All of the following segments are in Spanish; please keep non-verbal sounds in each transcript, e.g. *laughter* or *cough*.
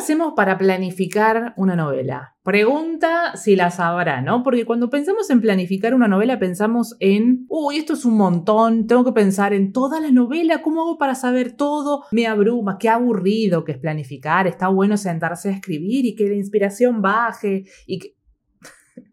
hacemos para planificar una novela? Pregunta si la sabrá, ¿no? Porque cuando pensamos en planificar una novela pensamos en, uy, esto es un montón, tengo que pensar en toda la novela, ¿cómo hago para saber todo? Me abruma, qué aburrido que es planificar, está bueno sentarse a escribir y que la inspiración baje y que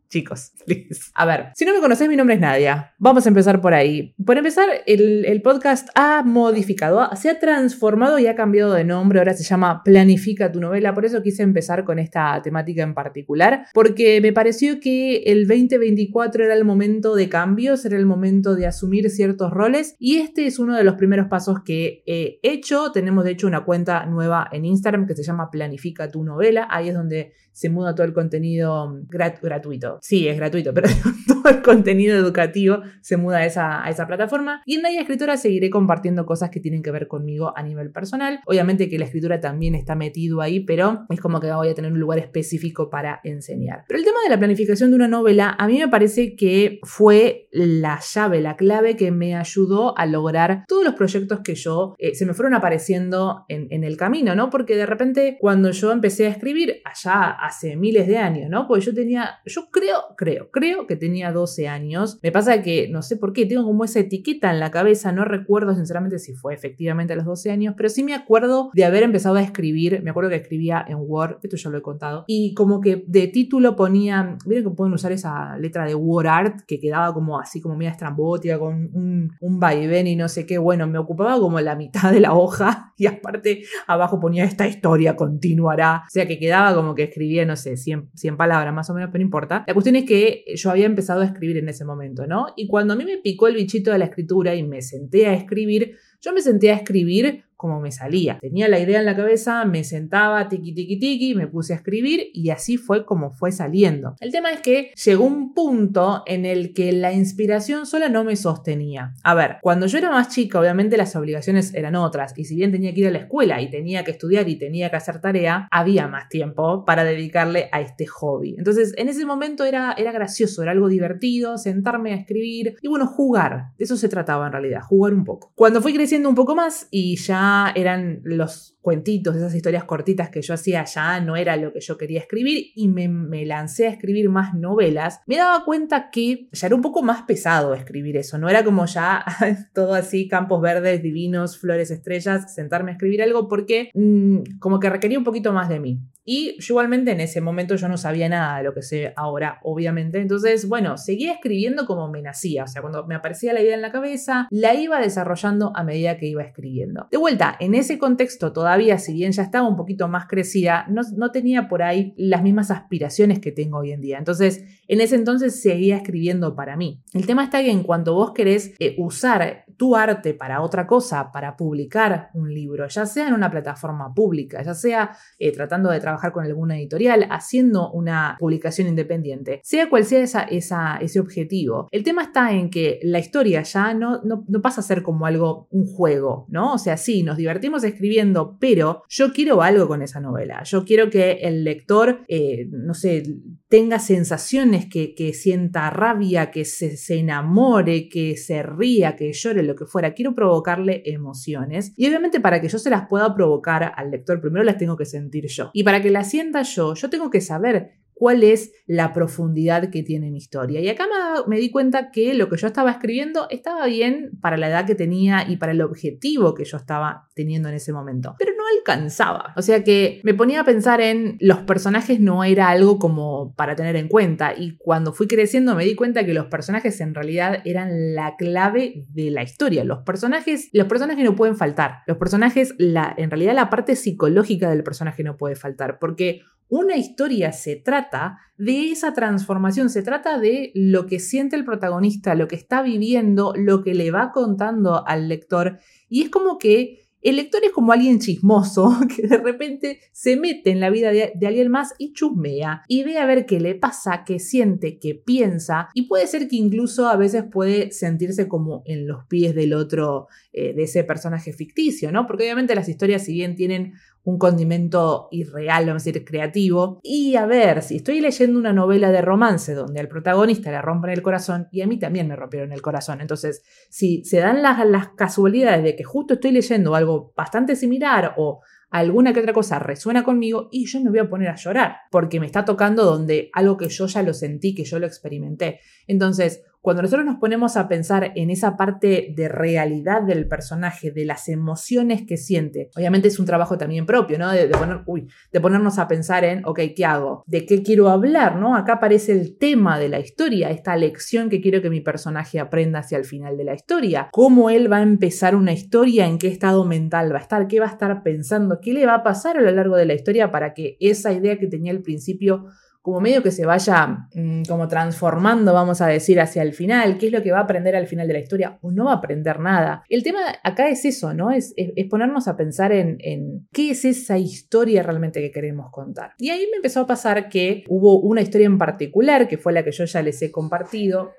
chicos, *laughs* A ver, si no me conoces, mi nombre es Nadia. Vamos a empezar por ahí. Por empezar, el, podcast ha modificado, se ha transformado y ha cambiado de nombre. Ahora se llama Planifica tu novela. Por eso quise empezar con esta temática en particular, porque me pareció que el 2024 era el momento de cambios, era el momento de asumir ciertos roles y este es uno de los primeros pasos que he hecho. Tenemos de hecho una cuenta nueva en Instagram que se llama Planifica tu novela. Ahí es donde se muda todo el contenido gratuito. Sí, es gratuito, *laughs* pero todo el contenido educativo se muda a esa, a esa plataforma. Y en Nadia Escritora seguiré compartiendo cosas que tienen que ver conmigo a nivel personal. Obviamente que la escritura también está metido ahí, pero es como que voy a tener un lugar específico para enseñar. Pero el tema de la planificación de una novela, a mí me parece que fue la llave, la clave que me ayudó a lograr todos los proyectos que yo eh, se me fueron apareciendo en, en el camino, ¿no? Porque de repente cuando yo empecé a escribir, allá hace miles de años, ¿no? Porque yo tenía, yo creo, creo, creo que tenía 12 años. Me pasa que no sé por qué, tengo como esa etiqueta en la cabeza, no recuerdo sinceramente si fue efectivamente a los 12 años, pero sí me acuerdo de haber empezado a escribir, me acuerdo que escribía en Word, esto ya lo he contado, y como que de título ponía, miren que pueden usar esa letra de Word Art que quedaba como así como media estrambótica con un, un vaivén y no sé qué, bueno, me ocupaba como la mitad de la hoja *laughs* y aparte abajo ponía esta historia continuará, o sea que quedaba como que escribía no sé, 100, 100 palabras más o menos, pero no importa. La cuestión es que yo había empezado a escribir en ese momento, ¿no? Y cuando a mí me picó el bichito de la escritura y me senté a escribir, yo me senté a escribir como me salía. Tenía la idea en la cabeza, me sentaba tiki tiki tiki, me puse a escribir y así fue como fue saliendo. El tema es que llegó un punto en el que la inspiración sola no me sostenía. A ver, cuando yo era más chica, obviamente las obligaciones eran otras y si bien tenía que ir a la escuela y tenía que estudiar y tenía que hacer tarea, había más tiempo para dedicarle a este hobby. Entonces, en ese momento era, era gracioso, era algo divertido, sentarme a escribir y bueno, jugar. De eso se trataba en realidad, jugar un poco. Cuando fui creciendo un poco más y ya eran los cuentitos, esas historias cortitas que yo hacía ya no era lo que yo quería escribir y me, me, lancé a escribir más novelas, me daba cuenta que ya era un poco más pesado escribir eso, no era como ya *laughs* todo así, campos verdes, divinos, flores, estrellas, sentarme a escribir algo porque mm, como que requería un poquito más de mí. Y yo igualmente en ese momento yo no sabía nada de lo que sé ahora, obviamente. Entonces, bueno, seguía escribiendo como me nacía. O sea, cuando me aparecía la idea en la cabeza, la iba desarrollando a medida que iba escribiendo. De vuelta, en ese contexto todavía, si bien ya estaba un poquito más crecida, no, no tenía por ahí las mismas aspiraciones que tengo hoy en día. Entonces, en ese entonces seguía escribiendo para mí. El tema está que en cuanto vos querés eh, usar tu arte para otra cosa, para publicar un libro, ya sea en una plataforma pública, ya sea eh, tratando de trabajar con alguna editorial, haciendo una publicación independiente, sea cual sea esa, ese objetivo. El tema está en que la historia ya no, no, pasa a ser como algo, un juego, ¿no? O sea, sí, nos divertimos escribiendo, pero yo quiero algo con esa novela. Yo quiero que el lector, eh, no sé, tenga sensaciones, que, que sienta rabia, que se, se enamore, que se ría, que llore lo que fuera, quiero provocarle emociones. Y obviamente para que yo se las pueda provocar al lector, primero las tengo que sentir yo. Y para que las sienta yo, yo tengo que saber cuál es la profundidad que tiene mi historia. Y acá me, di cuenta que lo que yo estaba escribiendo estaba bien para la edad que tenía y para el objetivo que yo estaba teniendo en ese momento, pero no alcanzaba. O sea que me ponía a pensar en los personajes no era algo como para tener en cuenta y cuando fui creciendo me di cuenta que los personajes en realidad eran la clave de la historia. Los personajes, los personajes no pueden faltar. Los personajes, la, en realidad la parte psicológica del personaje no puede faltar porque una historia se trata de esa transformación, se trata de lo que siente el protagonista, lo que está viviendo, lo que le va contando al lector. Y es como que el lector es como alguien chismoso *laughs* que de repente se mete en la vida de, alguien más y chusmea y ve a ver qué le pasa, qué siente, qué piensa y puede ser que incluso a veces puede sentirse como en los pies del otro, eh, de ese personaje ficticio, ¿no? Porque obviamente las historias si bien tienen un condimento irreal, vamos a decir, creativo. Y a ver, si estoy leyendo una novela de romance donde al protagonista le rompen el corazón, y a mí también me rompieron el corazón, entonces, si se dan las, las casualidades de que justo estoy leyendo algo bastante similar o alguna que otra cosa resuena conmigo y yo me voy a poner a llorar porque me está tocando donde algo que yo ya lo sentí, que yo lo experimenté. Entonces, cuando nosotros nos ponemos a pensar en esa parte de realidad del personaje, de las emociones que siente, obviamente es un trabajo también propio, ¿no? De, poner, de ponernos a pensar en, ok, ¿qué hago? ¿De qué quiero hablar? ¿no? Acá aparece el tema de la historia, esta lección que quiero que mi personaje aprenda hacia el final de la historia. ¿Cómo él va a empezar una historia? ¿En qué estado mental va a estar? ¿Qué va a estar pensando? ¿Qué le va a pasar a lo largo de la historia para que esa idea que tenía al principio como medio que se vaya mm, como transformando, vamos a decir, hacia el final, qué es lo que va a aprender al final de la historia o no va a aprender nada. El tema acá es eso, ¿no? Es, ponernos a pensar en, en, qué es esa historia realmente que queremos contar. Y ahí me empezó a pasar que hubo una historia en particular, que fue la que yo ya les he compartido,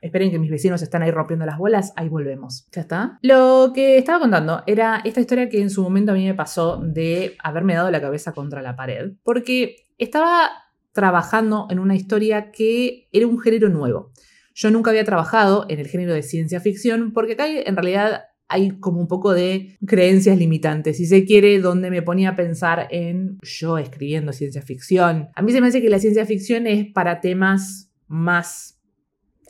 Esperen que mis vecinos están ahí rompiendo las bolas. Ahí volvemos. ¿Ya está? Lo que estaba contando era esta historia que en su momento a mí me pasó de haberme dado la cabeza contra la pared. Porque estaba trabajando en una historia que era un género nuevo. Yo nunca había trabajado en el género de ciencia ficción porque acá en realidad hay como un poco de creencias limitantes, si se quiere, donde me ponía a pensar en yo escribiendo ciencia ficción. A mí se me hace que la ciencia ficción es para temas más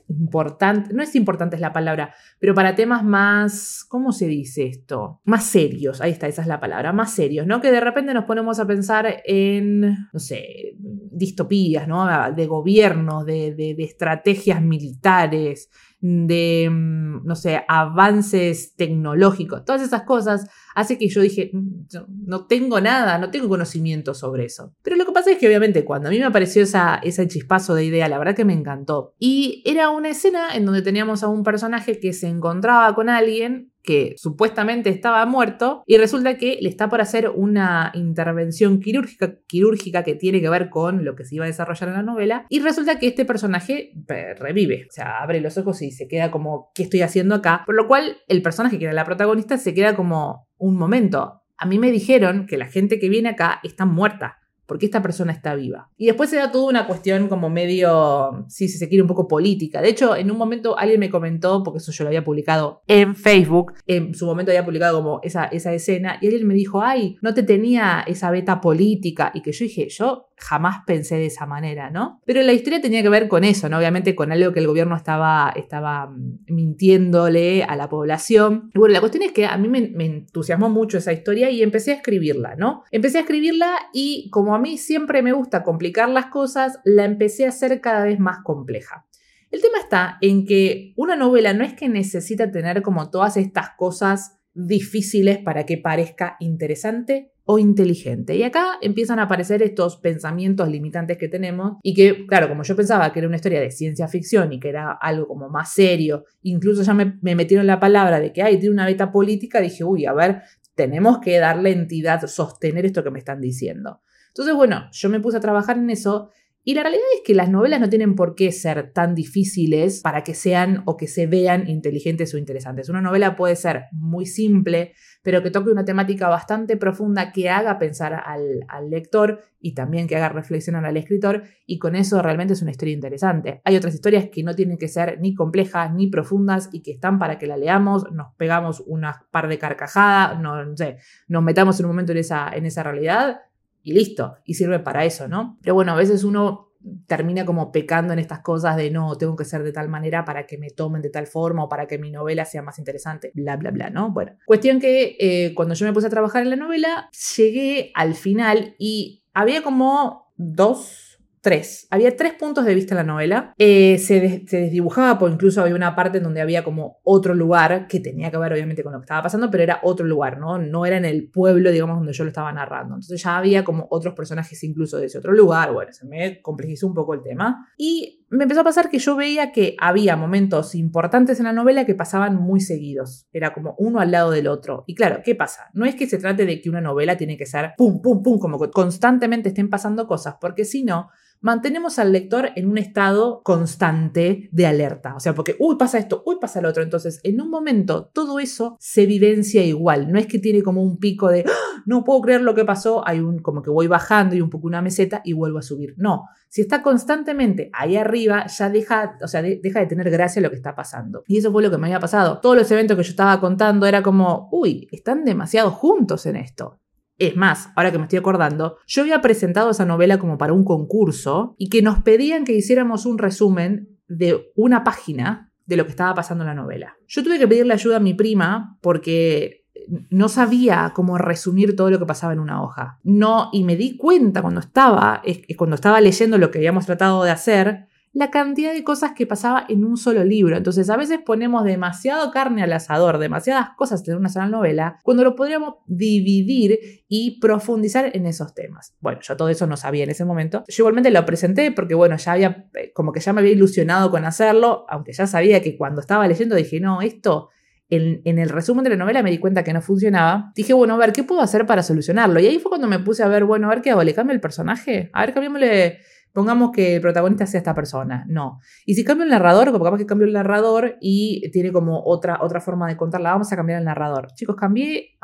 importante, no es importante es la palabra, pero para temas más, ¿cómo se dice esto? Más serios, ahí está, esa es la palabra, más serios, ¿no? Que de repente nos ponemos a pensar en, no sé, distopías, ¿no? De gobiernos, de, de, de estrategias militares, de, mm, no sé, avances tecnológicos, todas esas cosas, hace que yo dije, mm, no tengo nada, no tengo conocimiento sobre eso. Pero lo que pasa es que obviamente cuando a mí me apareció esa, ese chispazo de idea, la verdad que me encantó. Y era una escena en donde teníamos a un personaje que se encontraba con alguien que supuestamente estaba muerto y resulta que le está por hacer una intervención quirúrgica, quirúrgica que tiene que ver con lo que se iba a desarrollar en la novela y resulta que este personaje revive, o sea, abre los ojos y se queda como, ¿qué estoy haciendo acá? Por lo cual el personaje que era la protagonista se queda como un momento. A mí me dijeron que la gente que viene acá está muerta porque esta persona está viva. Y después se da toda una cuestión como medio, si se quiere, un poco política. De hecho, en un momento alguien me comentó, porque eso yo lo había publicado en Facebook, en su momento había publicado como esa, esa escena, y alguien me dijo, ay, no te tenía esa beta política, y que yo dije, yo jamás pensé de esa manera, ¿no? Pero la historia tenía que ver con eso, ¿no? Obviamente con algo que el gobierno estaba, estaba mm, mintiéndole a la población. Bueno, la cuestión es que a mí me entusiasmó mucho esa historia y empecé a escribirla, ¿no? Empecé a escribirla y como a mí siempre me gusta complicar las cosas, la empecé a hacer cada vez más compleja. El tema está en que una novela no es que necesita tener como todas estas cosas difíciles para que parezca interesante o inteligente. Y acá empiezan a aparecer estos pensamientos limitantes que tenemos y que, claro, como yo pensaba que era una historia de ciencia ficción y que era algo como más serio, incluso ya me, metieron la palabra de que, hay tiene una beta política, dije, uy, a ver, tenemos que darle entidad, sostener esto que me están diciendo. Entonces, bueno, yo me puse a trabajar en eso y la realidad es que las novelas no tienen por qué ser tan difíciles para que sean o que se vean inteligentes o interesantes. Una novela puede ser muy simple, pero que toque una temática bastante profunda que haga pensar al, al, lector y también que haga reflexionar al escritor y con eso realmente es una historia interesante. Hay otras historias que no tienen que ser ni complejas ni profundas y que están para que la leamos, nos pegamos una par de carcajadas, no, sé, nos metamos en un momento en esa, en esa realidad y listo, y sirve para eso, ¿no? Pero bueno, a veces uno termina como pecando en estas cosas de no, tengo que ser de tal manera para que me tomen de tal forma o para que mi novela sea más interesante, bla, bla, bla, ¿no? Bueno, cuestión que eh, cuando yo me puse a trabajar en la novela, llegué al final y había como dos tres. Había tres puntos de vista en la novela. Eh, se, desdibujaba, por incluso había una parte en donde había como otro lugar que tenía que ver obviamente con lo que estaba pasando, pero era otro lugar, ¿no? No era en el pueblo, digamos, donde yo lo estaba narrando. Entonces ya había como otros personajes incluso de ese otro lugar. Bueno, se me complejizó un poco el tema. Y me empezó a pasar que yo veía que había momentos importantes en la novela que pasaban muy seguidos. Era como uno al lado del otro. Y claro, ¿qué pasa? No es que se trate de que una novela tiene que ser pum, pum, pum, como que constantemente estén pasando cosas, porque si no, mantenemos al lector en un estado constante de alerta. O sea, porque, uy, pasa esto, uy, pasa lo otro. Entonces, en un momento, todo eso se evidencia igual. No es que tiene como un pico de, ¡Ah! no puedo creer lo que pasó, hay un, como que voy bajando y un poco una meseta y vuelvo a subir. No, si está constantemente ahí arriba, ya deja, o sea, deja de tener gracia lo que está pasando. Y eso fue lo que me había pasado. Todos los eventos que yo estaba contando era como, uy, están demasiado juntos en esto Es más, ahora que me estoy acordando, yo había presentado esa novela como para un concurso y que nos pedían que hiciéramos un resumen de una página de lo que estaba pasando en la novela. Yo tuve que pedirle ayuda a mi prima porque no sabía cómo resumir todo lo que pasaba en una hoja. No, y me di cuenta cuando estaba, cuando estaba leyendo lo que habíamos tratado de hacer, la cantidad de cosas que pasaba en un solo libro. Entonces, a veces ponemos demasiado carne al asador, demasiadas cosas en una sola novela, cuando lo podríamos dividir y profundizar en esos temas. Bueno, yo todo eso no sabía en ese momento. Yo igualmente lo presenté porque, bueno, ya había, eh, como que ya me había ilusionado con hacerlo, aunque ya sabía que cuando estaba leyendo dije, no, esto en, en, el resumen de la novela me di cuenta que no funcionaba. Dije, bueno, a ver, ¿qué puedo hacer para solucionarlo? Y ahí fue cuando me puse a ver, bueno, a ver qué hago, ¿le cambio el personaje? A ver, cambiémosle Pongamos que el protagonista sea esta persona. No. Y si cambio el narrador, como capaz que cambio el narrador y tiene como otra, otra forma de contarla, vamos a cambiar el narrador. Chicos, cambié.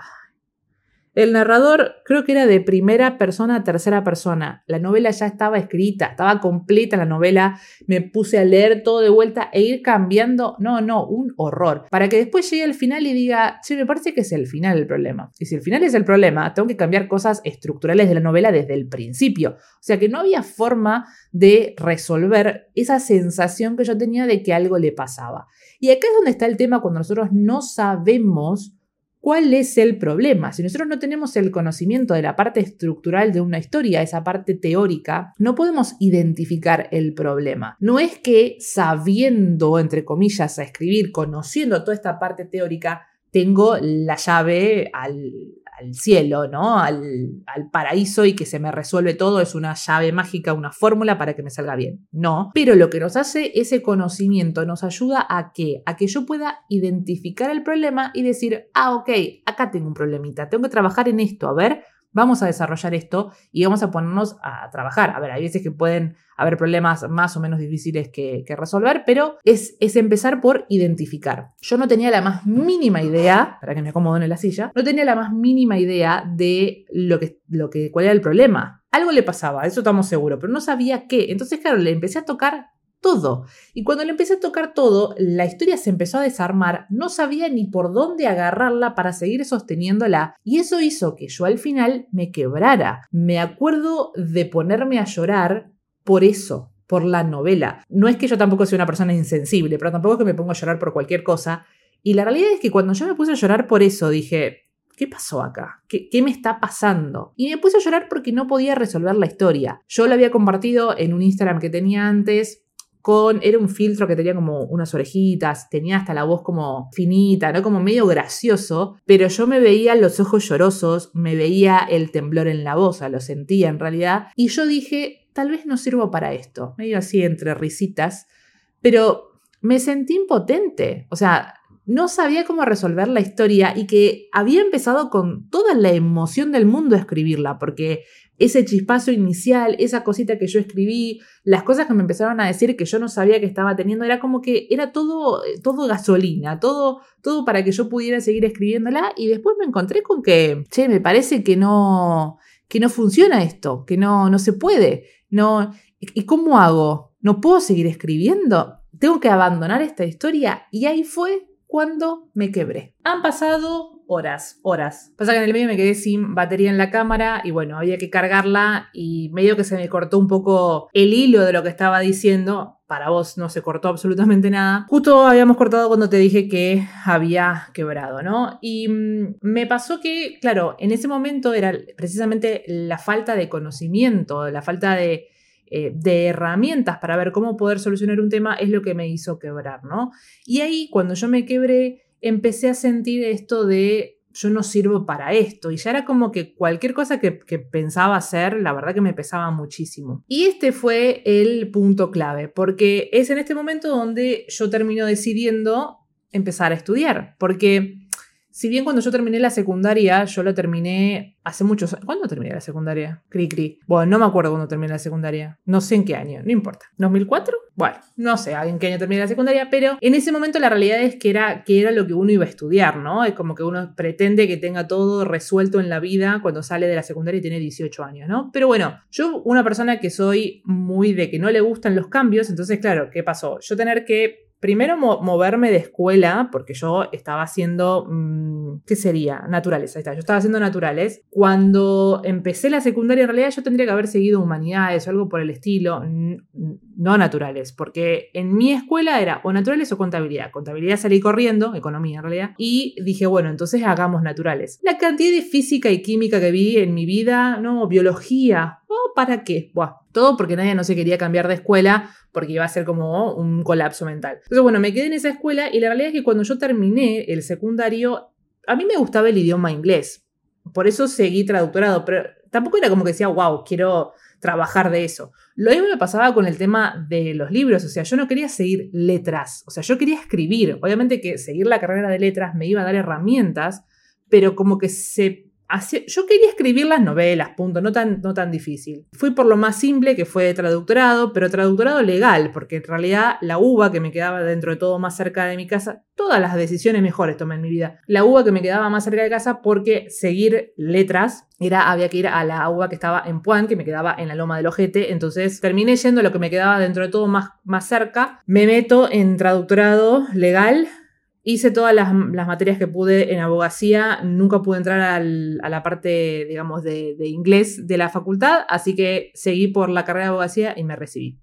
El narrador creo que era de primera persona a tercera persona. La novela ya estaba escrita, estaba completa la novela. Me puse a leer todo de vuelta e ir cambiando. No, no, un horror. Para que después llegue al final y diga, sí, me parece que es el final el problema. Y si el final es el problema, tengo que cambiar cosas estructurales de la novela desde el principio. O sea que no había forma de resolver esa sensación que yo tenía de que algo le pasaba. Y acá es donde está el tema cuando nosotros no sabemos ¿Cuál es el problema? Si nosotros no tenemos el conocimiento de la parte estructural de una historia, esa parte teórica, no podemos identificar el problema. No es que sabiendo, entre comillas, a escribir, conociendo toda esta parte teórica, tengo la llave al, al cielo, ¿no? Al, al, paraíso y que se me resuelve todo, es una llave mágica, una fórmula para que me salga bien. No, pero lo que nos hace ese conocimiento nos ayuda a que, a que yo pueda identificar el problema y decir, ah, ok, acá tengo un problemita, tengo que trabajar en esto, a ver, vamos a desarrollar esto y vamos a ponernos a trabajar. A ver, hay veces que pueden haber problemas más o menos difíciles que, resolver, pero es, es, empezar por identificar. Yo no tenía la más mínima idea, para que me acomodo en la silla, no tenía la más mínima idea de lo que, lo que, cuál era el problema. Algo le pasaba, eso estamos seguros, pero no sabía qué. Entonces, claro, le empecé a tocar todo. Y cuando le empecé a tocar todo, la historia se empezó a desarmar, no sabía ni por dónde agarrarla para seguir sosteniéndola, y eso hizo que yo al final me quebrara. Me acuerdo de ponerme a llorar por eso, por la novela. No es que yo tampoco sea una persona insensible, pero tampoco es que me ponga a llorar por cualquier cosa. Y la realidad es que cuando yo me puse a llorar por eso, dije, ¿Qué pasó acá? ¿Qué, ¿Qué, me está pasando? Y me puse a llorar porque no podía resolver la historia. Yo lo había compartido en un Instagram que tenía antes, era un filtro que tenía como unas orejitas, tenía hasta la voz como finita, ¿no? Como medio gracioso, pero yo me veía los ojos llorosos, me veía el temblor en la voz, lo sentía en realidad, y yo dije, tal vez no sirvo para esto, medio así entre risitas, pero me sentí impotente, o sea, no sabía cómo resolver la historia y que había empezado con toda la emoción del mundo a escribirla, porque ese chispazo inicial, esa cosita que yo escribí, las cosas que me empezaron a decir que yo no sabía que estaba teniendo, era como que era todo, todo gasolina, todo, todo para que yo pudiera seguir escribiéndola y después me encontré con que, che, me parece que no, que no funciona esto, que no, no se puede, no, ¿y cómo hago? ¿No puedo seguir escribiendo? Tengo que abandonar esta historia y ahí fue cuando me quebré. Han pasado horas, horas. Pasa que en el medio me quedé sin batería en la cámara y bueno, había que cargarla y medio que se me cortó un poco el hilo de lo que estaba diciendo. Para vos no se cortó absolutamente nada. Justo habíamos cortado cuando te dije que había quebrado, ¿no? Y mm, me pasó que, claro, en ese momento era precisamente la falta de conocimiento, la falta de, eh, de herramientas para ver cómo poder solucionar un tema es lo que me hizo quebrar, ¿no? Y ahí, cuando yo me quebré, empecé a sentir esto de yo no sirvo para esto. Y ya era como que cualquier cosa que, pensaba hacer, la verdad que me pesaba muchísimo. Y este fue el punto clave, porque es en este momento donde yo termino decidiendo empezar a estudiar, porque si bien cuando yo terminé la secundaria, yo la terminé hace muchos años. ¿Cuándo terminé la secundaria? Cri, cri. Bueno, no me acuerdo cuándo terminé la secundaria. No sé en qué año, no importa. ¿2004? Bueno, no sé en qué año terminé la secundaria, pero en ese momento la realidad es que era, que era lo que uno iba a estudiar, ¿no? Es como que uno pretende que tenga todo resuelto en la vida cuando sale de la secundaria y tiene 18 años, ¿no? Pero bueno, yo, una persona que soy muy de que no le gustan los cambios, entonces, claro, ¿qué pasó? Yo tener que primero moverme de escuela, porque yo estaba haciendo, mm, ¿qué sería? Naturales, ahí está, yo estaba haciendo naturales. Cuando empecé la secundaria, en realidad yo tendría que haber seguido humanidades o algo por el estilo, no naturales, porque en mi escuela era o naturales o contabilidad. Contabilidad salí corriendo, economía en realidad, y dije, bueno, entonces hagamos naturales. La cantidad de física y química que vi en mi vida, no, biología, oh, ¿para qué? Buah, todo porque nadie no se quería cambiar de escuela porque iba a ser como un colapso mental. Entonces, bueno, me quedé en esa escuela y la realidad es que cuando yo terminé el secundario, a mí me gustaba el idioma inglés. Por eso seguí traductorado, pero tampoco era como que decía, wow, quiero trabajar de eso. Lo mismo me pasaba con el tema de los libros, o sea, yo no quería seguir letras, o sea, yo quería escribir. Obviamente que seguir la carrera de letras me iba a dar herramientas, pero como que se yo quería escribir las novelas, punto, no tan, no tan difícil. Fui por lo más simple, que fue traductorado, pero traductorado legal, porque en realidad la uva que me quedaba dentro de todo más cerca de mi casa, todas las decisiones mejores tomé en mi vida. La uva que me quedaba más cerca de casa porque seguir letras era, había que ir a la uva que estaba en Puan, que me quedaba en la loma del ojete, entonces terminé yendo a lo que me quedaba dentro de todo más, más cerca. Me meto en traductorado legal, Hice todas las, materias que pude en abogacía, nunca pude entrar a la parte, digamos, de, inglés de la facultad, así que seguí por la carrera de abogacía y me recibí.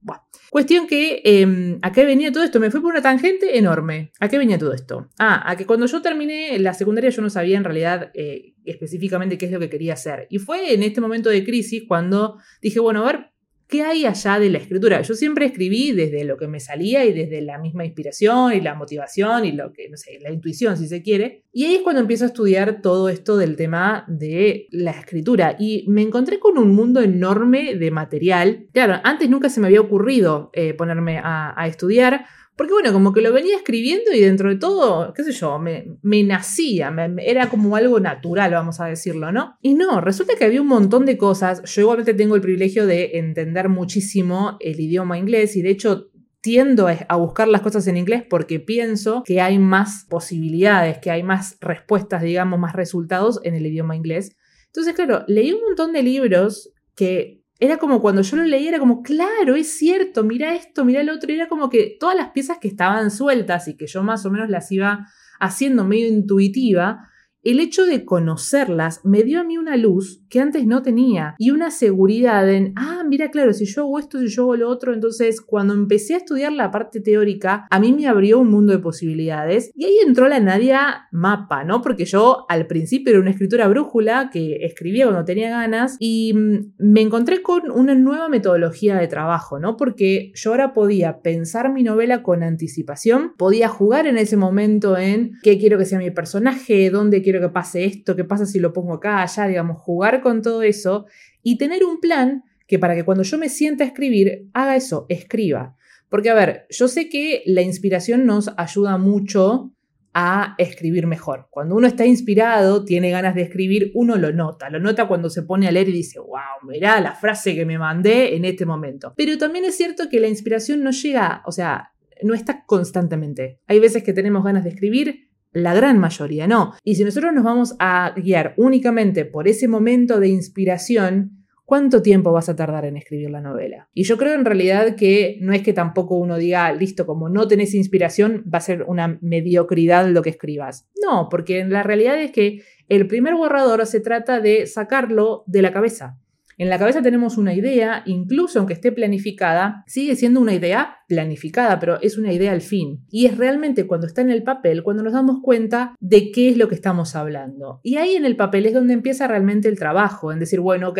Cuestión que, eh, ¿a qué venía todo esto? Me fui por una tangente enorme. ¿A qué venía todo esto? Ah, a que cuando yo terminé la secundaria yo no sabía en realidad eh, específicamente qué es lo que quería hacer. Y fue en este momento de crisis cuando dije, bueno, a ver, ¿Qué hay allá de la escritura? Yo siempre escribí desde lo que me salía y desde la misma inspiración y la motivación y lo que, no sé, la intuición, si se quiere. Y ahí es cuando empiezo a estudiar todo esto del tema de la escritura. Y me encontré con un mundo enorme de material. Claro, antes nunca se me había ocurrido eh, ponerme a estudiar porque bueno, como que lo venía escribiendo y dentro de todo, qué sé yo, me, nacía, era como algo natural, vamos a decirlo, ¿no? Y no, resulta que había un montón de cosas. Yo igualmente tengo el privilegio de entender muchísimo el idioma inglés y de hecho tiendo a buscar las cosas en inglés porque pienso que hay más posibilidades, que hay más respuestas, digamos, más resultados en el idioma inglés. Entonces, claro, leí un montón de libros que era como cuando yo lo leía, era como, claro, es cierto, mira esto, mira el otro, era como que todas las piezas que estaban sueltas y que yo más o menos las iba haciendo medio intuitiva, el hecho de conocerlas me dio a mí una luz que antes no tenía y una seguridad en, ah, mira, claro, si yo hago esto, si yo hago lo otro, entonces cuando empecé a estudiar la parte teórica, a mí me abrió un mundo de posibilidades y ahí entró la Nadia Mapa, ¿no? Porque yo al principio era una escritora brújula que escribía cuando tenía ganas y mm, me encontré con una nueva metodología de trabajo, ¿no? Porque yo ahora podía pensar mi novela con anticipación, podía jugar en ese momento en qué quiero que sea mi personaje, dónde quiero quiero que pase esto, qué pasa si lo pongo acá, allá, digamos, jugar con todo eso y tener un plan que para que cuando yo me sienta a escribir, haga eso, escriba. Porque, a ver, yo sé que la inspiración nos ayuda mucho a escribir mejor. Cuando uno está inspirado, tiene ganas de escribir, uno lo nota. Lo nota cuando se pone a leer y dice, wow, mirá la frase que me mandé en este momento. Pero también es cierto que la inspiración no llega, o sea, no está constantemente. Hay veces que tenemos ganas de escribir, la gran mayoría no. Y si nosotros nos vamos a guiar únicamente por ese momento de inspiración, ¿cuánto tiempo vas a tardar en escribir la novela? Y yo creo en realidad que no es que tampoco uno diga, listo, como no tenés inspiración, va a ser una mediocridad lo que escribas. No, porque la realidad es que el primer borrador se trata de sacarlo de la cabeza. En la cabeza tenemos una idea, incluso aunque esté planificada, sigue siendo una idea planificada, pero es una idea al fin. Y es realmente cuando está en el papel, cuando nos damos cuenta de qué es lo que estamos hablando. Y ahí en el papel es donde empieza realmente el trabajo, en decir, bueno, ok,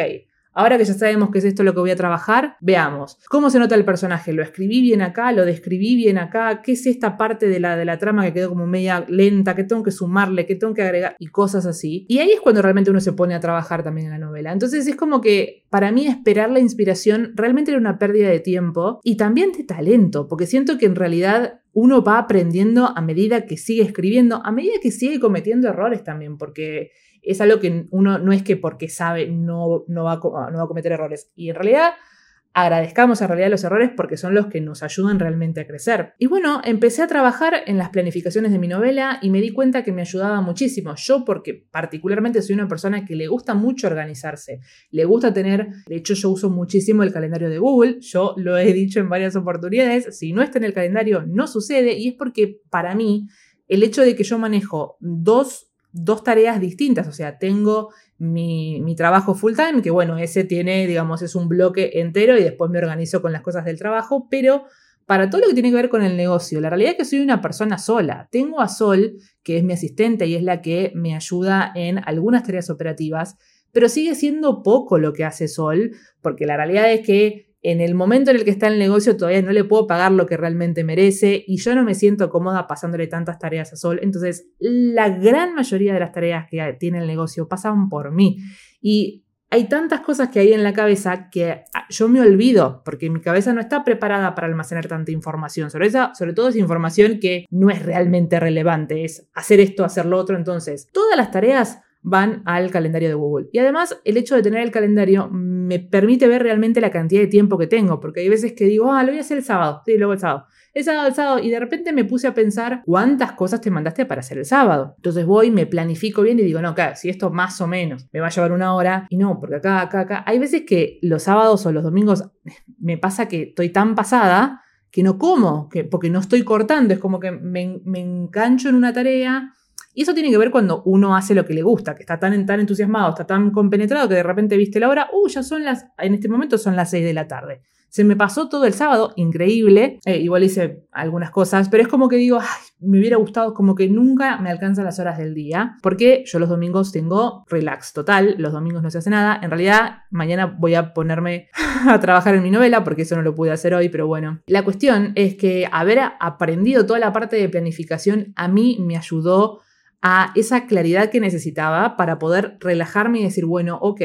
Ahora que ya sabemos que es esto lo que voy a trabajar, veamos. ¿Cómo se nota el personaje? ¿Lo escribí bien acá? ¿Lo describí bien acá? ¿Qué es esta parte de la, de la trama que quedó como media lenta? ¿Qué tengo que sumarle? ¿Qué tengo que agregar? Y cosas así. Y ahí es cuando realmente uno se pone a trabajar también en la novela. Entonces es como que para mí esperar la inspiración realmente era una pérdida de tiempo y también de talento, porque siento que en realidad uno va aprendiendo a medida que sigue escribiendo, a medida que sigue cometiendo errores también, porque es algo que uno no es que porque sabe no, no, va, a, no va a cometer errores. Y en realidad agradezcamos en realidad los errores porque son los que nos ayudan realmente a crecer. Y bueno, empecé a trabajar en las planificaciones de mi novela y me di cuenta que me ayudaba muchísimo. Yo porque particularmente soy una persona que le gusta mucho organizarse, le gusta tener, de hecho yo uso muchísimo el calendario de Google, yo lo he dicho en varias oportunidades, si no está en el calendario no sucede y es porque para mí el hecho de que yo manejo dos dos tareas distintas, o sea, tengo mi, trabajo full time, que bueno, ese tiene, digamos, es un bloque entero y después me organizo con las cosas del trabajo, pero para todo lo que tiene que ver con el negocio, la realidad es que soy una persona sola. Tengo a Sol, que es mi asistente y es la que me ayuda en algunas tareas operativas, pero sigue siendo poco lo que hace Sol, porque la realidad es que en el momento en el que está el negocio todavía no le puedo pagar lo que realmente merece y yo no me siento cómoda pasándole tantas tareas a Sol. Entonces, la gran mayoría de las tareas que tiene el negocio pasan por mí. Y hay tantas cosas que hay en la cabeza que ah, yo me olvido porque mi cabeza no está preparada para almacenar tanta información. Sobre, esa, sobre todo es información que no es realmente relevante, es hacer esto, hacer lo otro. Entonces, todas las tareas van al calendario de Google. Y además, el hecho de tener el calendario me permite ver realmente la cantidad de tiempo que tengo, porque hay veces que digo, ah, lo voy a hacer el sábado, sí, luego el sábado. El sábado, el sábado, y de repente me puse a pensar cuántas cosas te mandaste para hacer el sábado. Entonces voy, me planifico bien y digo, no, claro, si esto más o menos me va a llevar una hora, y no, porque acá, acá, acá. Hay veces que los sábados o los domingos me pasa que estoy tan pasada que no como, que, porque no estoy cortando, es como que me, me engancho en una tarea y eso tiene que ver cuando uno hace lo que le gusta, que está tan, tan entusiasmado, está tan compenetrado que de repente viste la hora, uh, ya son las, en este momento son las 6 de la tarde. Se me pasó todo el sábado, increíble. Eh, igual hice algunas cosas, pero es como que digo, ay, me hubiera gustado, como que nunca me alcanzan las horas del día, porque yo los domingos tengo relax total, los domingos no se hace nada. En realidad, mañana voy a ponerme *laughs* a trabajar en mi novela, porque eso no lo pude hacer hoy, pero bueno. La cuestión es que haber aprendido toda la parte de planificación a mí me ayudó a esa claridad que necesitaba para poder relajarme y decir, bueno, ok,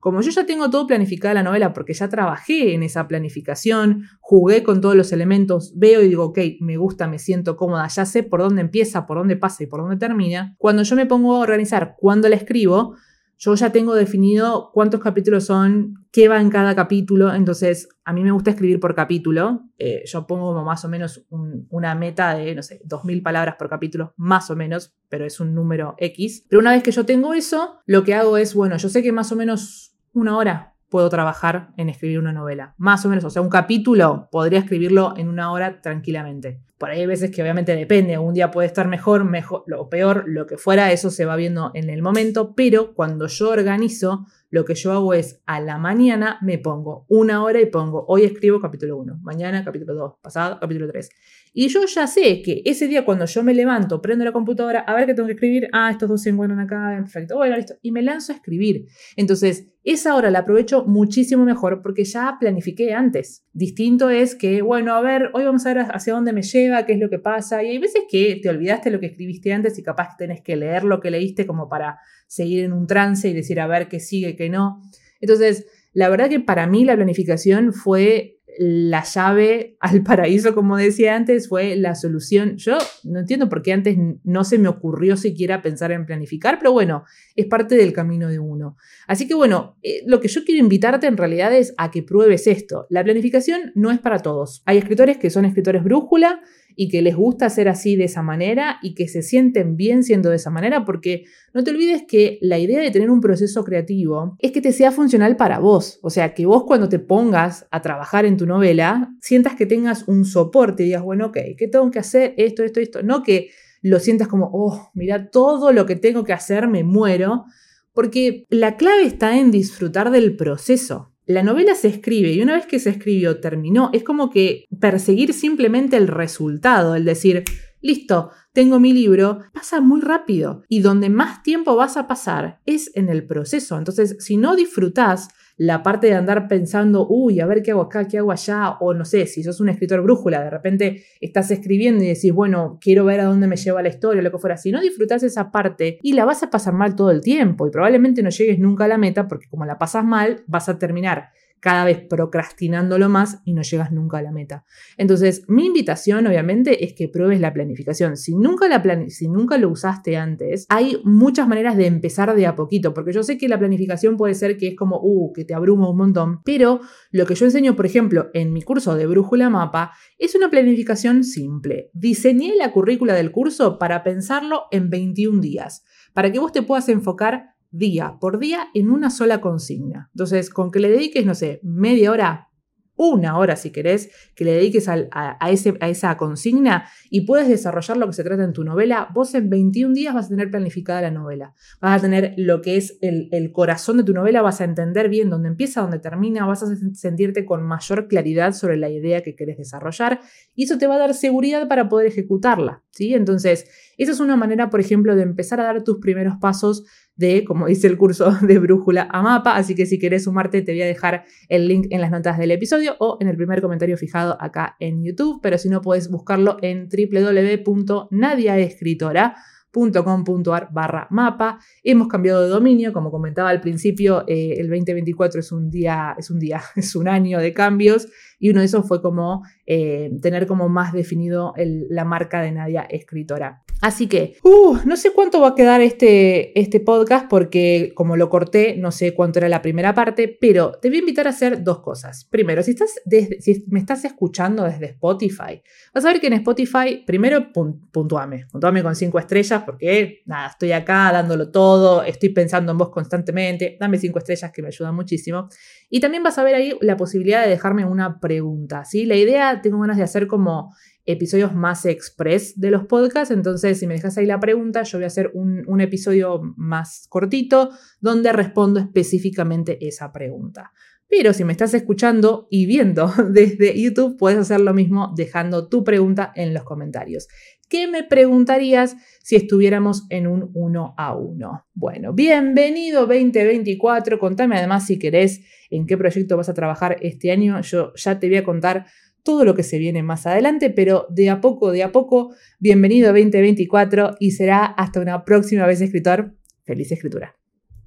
como yo ya tengo todo planificado la novela porque ya trabajé en esa planificación, jugué con todos los elementos, veo y digo, ok, me gusta, me siento cómoda, ya sé por dónde empieza, por dónde pasa y por dónde termina, cuando yo me pongo a organizar cuándo la escribo, yo ya tengo definido cuántos capítulos son, qué va en cada capítulo, entonces a mí me gusta escribir por capítulo, eh, yo pongo como más o menos una meta de, no sé, 2.000 palabras por capítulo, más o menos, pero es un número X. Pero una vez que yo tengo eso, lo que hago es, bueno, yo sé que más o menos una hora puedo trabajar en escribir una novela. Más o menos, o sea, un capítulo podría escribirlo en una hora tranquilamente. Por ahí hay veces que obviamente depende, un día puede estar mejor, mejor o peor, lo que fuera, eso se va viendo en el momento, pero cuando yo organizo, lo que yo hago es a la mañana me pongo una hora y pongo, hoy escribo capítulo 1, mañana capítulo 2, pasado capítulo 3. Y yo ya sé que ese día cuando yo me levanto, prendo la computadora, a ver qué tengo que escribir, ah, estos dos se encuentran acá, perfecto, bueno, listo, y me lanzo a escribir. Entonces, esa hora la aprovecho muchísimo mejor porque ya planifiqué antes. Distinto es que, bueno, a ver, hoy vamos a ver hacia dónde me qué es lo que pasa, y hay veces que te olvidaste lo que escribiste antes y capaz que tenés que leer lo que leíste como para seguir en un trance y decir a ver qué sigue, qué no. Entonces, la verdad que para mí la planificación fue la llave *laughs* al paraíso, como decía antes, fue la solución. Yo no entiendo por qué antes no se me ocurrió siquiera pensar en planificar, pero bueno, es parte del camino de uno. Así que bueno, eh, lo que yo quiero invitarte en realidad es a que pruebes esto. La planificación no es para todos. Hay escritores que son escritores brújula y que les gusta ser así de esa manera y que se sienten bien siendo de esa manera, porque no te olvides que la idea de tener un proceso creativo es que te sea funcional para vos, o sea, que vos cuando te pongas a trabajar en tu novela, sientas que tengas un soporte y digas, bueno, ok, ¿qué tengo que hacer? Esto, esto, esto, no que lo sientas como, oh, mira, todo lo que tengo que hacer, me muero, porque la clave está en disfrutar del proceso la novela se escribe y una vez que se escribió, terminó, es como que perseguir simplemente el resultado, el decir, listo, tengo mi libro, pasa muy rápido y donde más tiempo vas a pasar es en el proceso. Entonces, si no disfrutás la parte de andar pensando, uy, a ver qué hago acá, qué hago allá, o no sé, si sos un escritor brújula, de repente estás escribiendo y decís, bueno, quiero ver a dónde me lleva la historia, lo que fuera, si no disfrutas esa parte y la vas a pasar mal todo el tiempo y probablemente no llegues nunca a la meta porque como la pasas mal, vas a terminar cada vez procrastinándolo más y no llegas nunca a la meta. Entonces, mi invitación obviamente es que pruebes la planificación. Si nunca, la si nunca lo usaste antes, hay muchas maneras de empezar de a poquito, porque yo sé que la planificación puede ser que es como, uh, que te abruma un montón, pero lo que yo enseño, por ejemplo, en mi curso de Brújula Mapa, es una planificación simple. Diseñé la currícula del curso para pensarlo en 21 días, para que vos te puedas enfocar día por día en una sola consigna. Entonces, con que le dediques, no sé, media hora, una hora si querés, que le dediques a, ese, a, esa consigna y puedes desarrollar lo que se trata en tu novela, vos en 21 días vas a tener planificada la novela. Vas a tener lo que es el, corazón de tu novela, vas a entender bien dónde empieza, dónde termina, vas a sentirte con mayor claridad sobre la idea que querés desarrollar y eso te va a dar seguridad para poder ejecutarla. ¿sí? Entonces, esa es una manera, por ejemplo, de empezar a dar tus primeros pasos de, como dice el curso *laughs* de brújula a mapa, así que si querés sumarte te voy a dejar el link en las notas del episodio o en el primer comentario fijado acá en YouTube, pero si no puedes buscarlo en www.nadiaescritora.com.ar barra mapa. Hemos cambiado de dominio, como comentaba al principio, eh, el 2024 es un día, es un día, *laughs* es un año de cambios y uno de esos fue como eh, tener como más definido la marca de Nadia Escritora. Así que, uh, no sé cuánto va a quedar este, este podcast porque como lo corté, no sé cuánto era la primera parte, pero te voy a invitar a hacer dos cosas. Primero, si, me estás escuchando desde Spotify, vas a ver que en Spotify, primero puntuame, puntuame con cinco estrellas porque, nada, estoy acá dándolo todo, estoy pensando en vos constantemente, dame cinco estrellas que me ayudan muchísimo. Y también vas a ver ahí la posibilidad de dejarme una ¿sí? La idea, tengo ganas de hacer como episodios más express de los podcasts. Entonces, si me dejas ahí la pregunta, yo voy a hacer un, episodio más cortito donde respondo específicamente esa pregunta. Pero si me estás escuchando y viendo *laughs* desde YouTube, puedes hacer lo mismo dejando tu pregunta en los comentarios. ¿Qué me preguntarías si estuviéramos en un uno a uno? Bueno, bienvenido 2024. Contame además si querés en qué proyecto vas a trabajar este año. Yo ya te voy a contar todo lo que se viene más adelante, pero de a poco, de a poco, bienvenido a 2024 y será hasta una próxima vez escritor. Feliz escritura.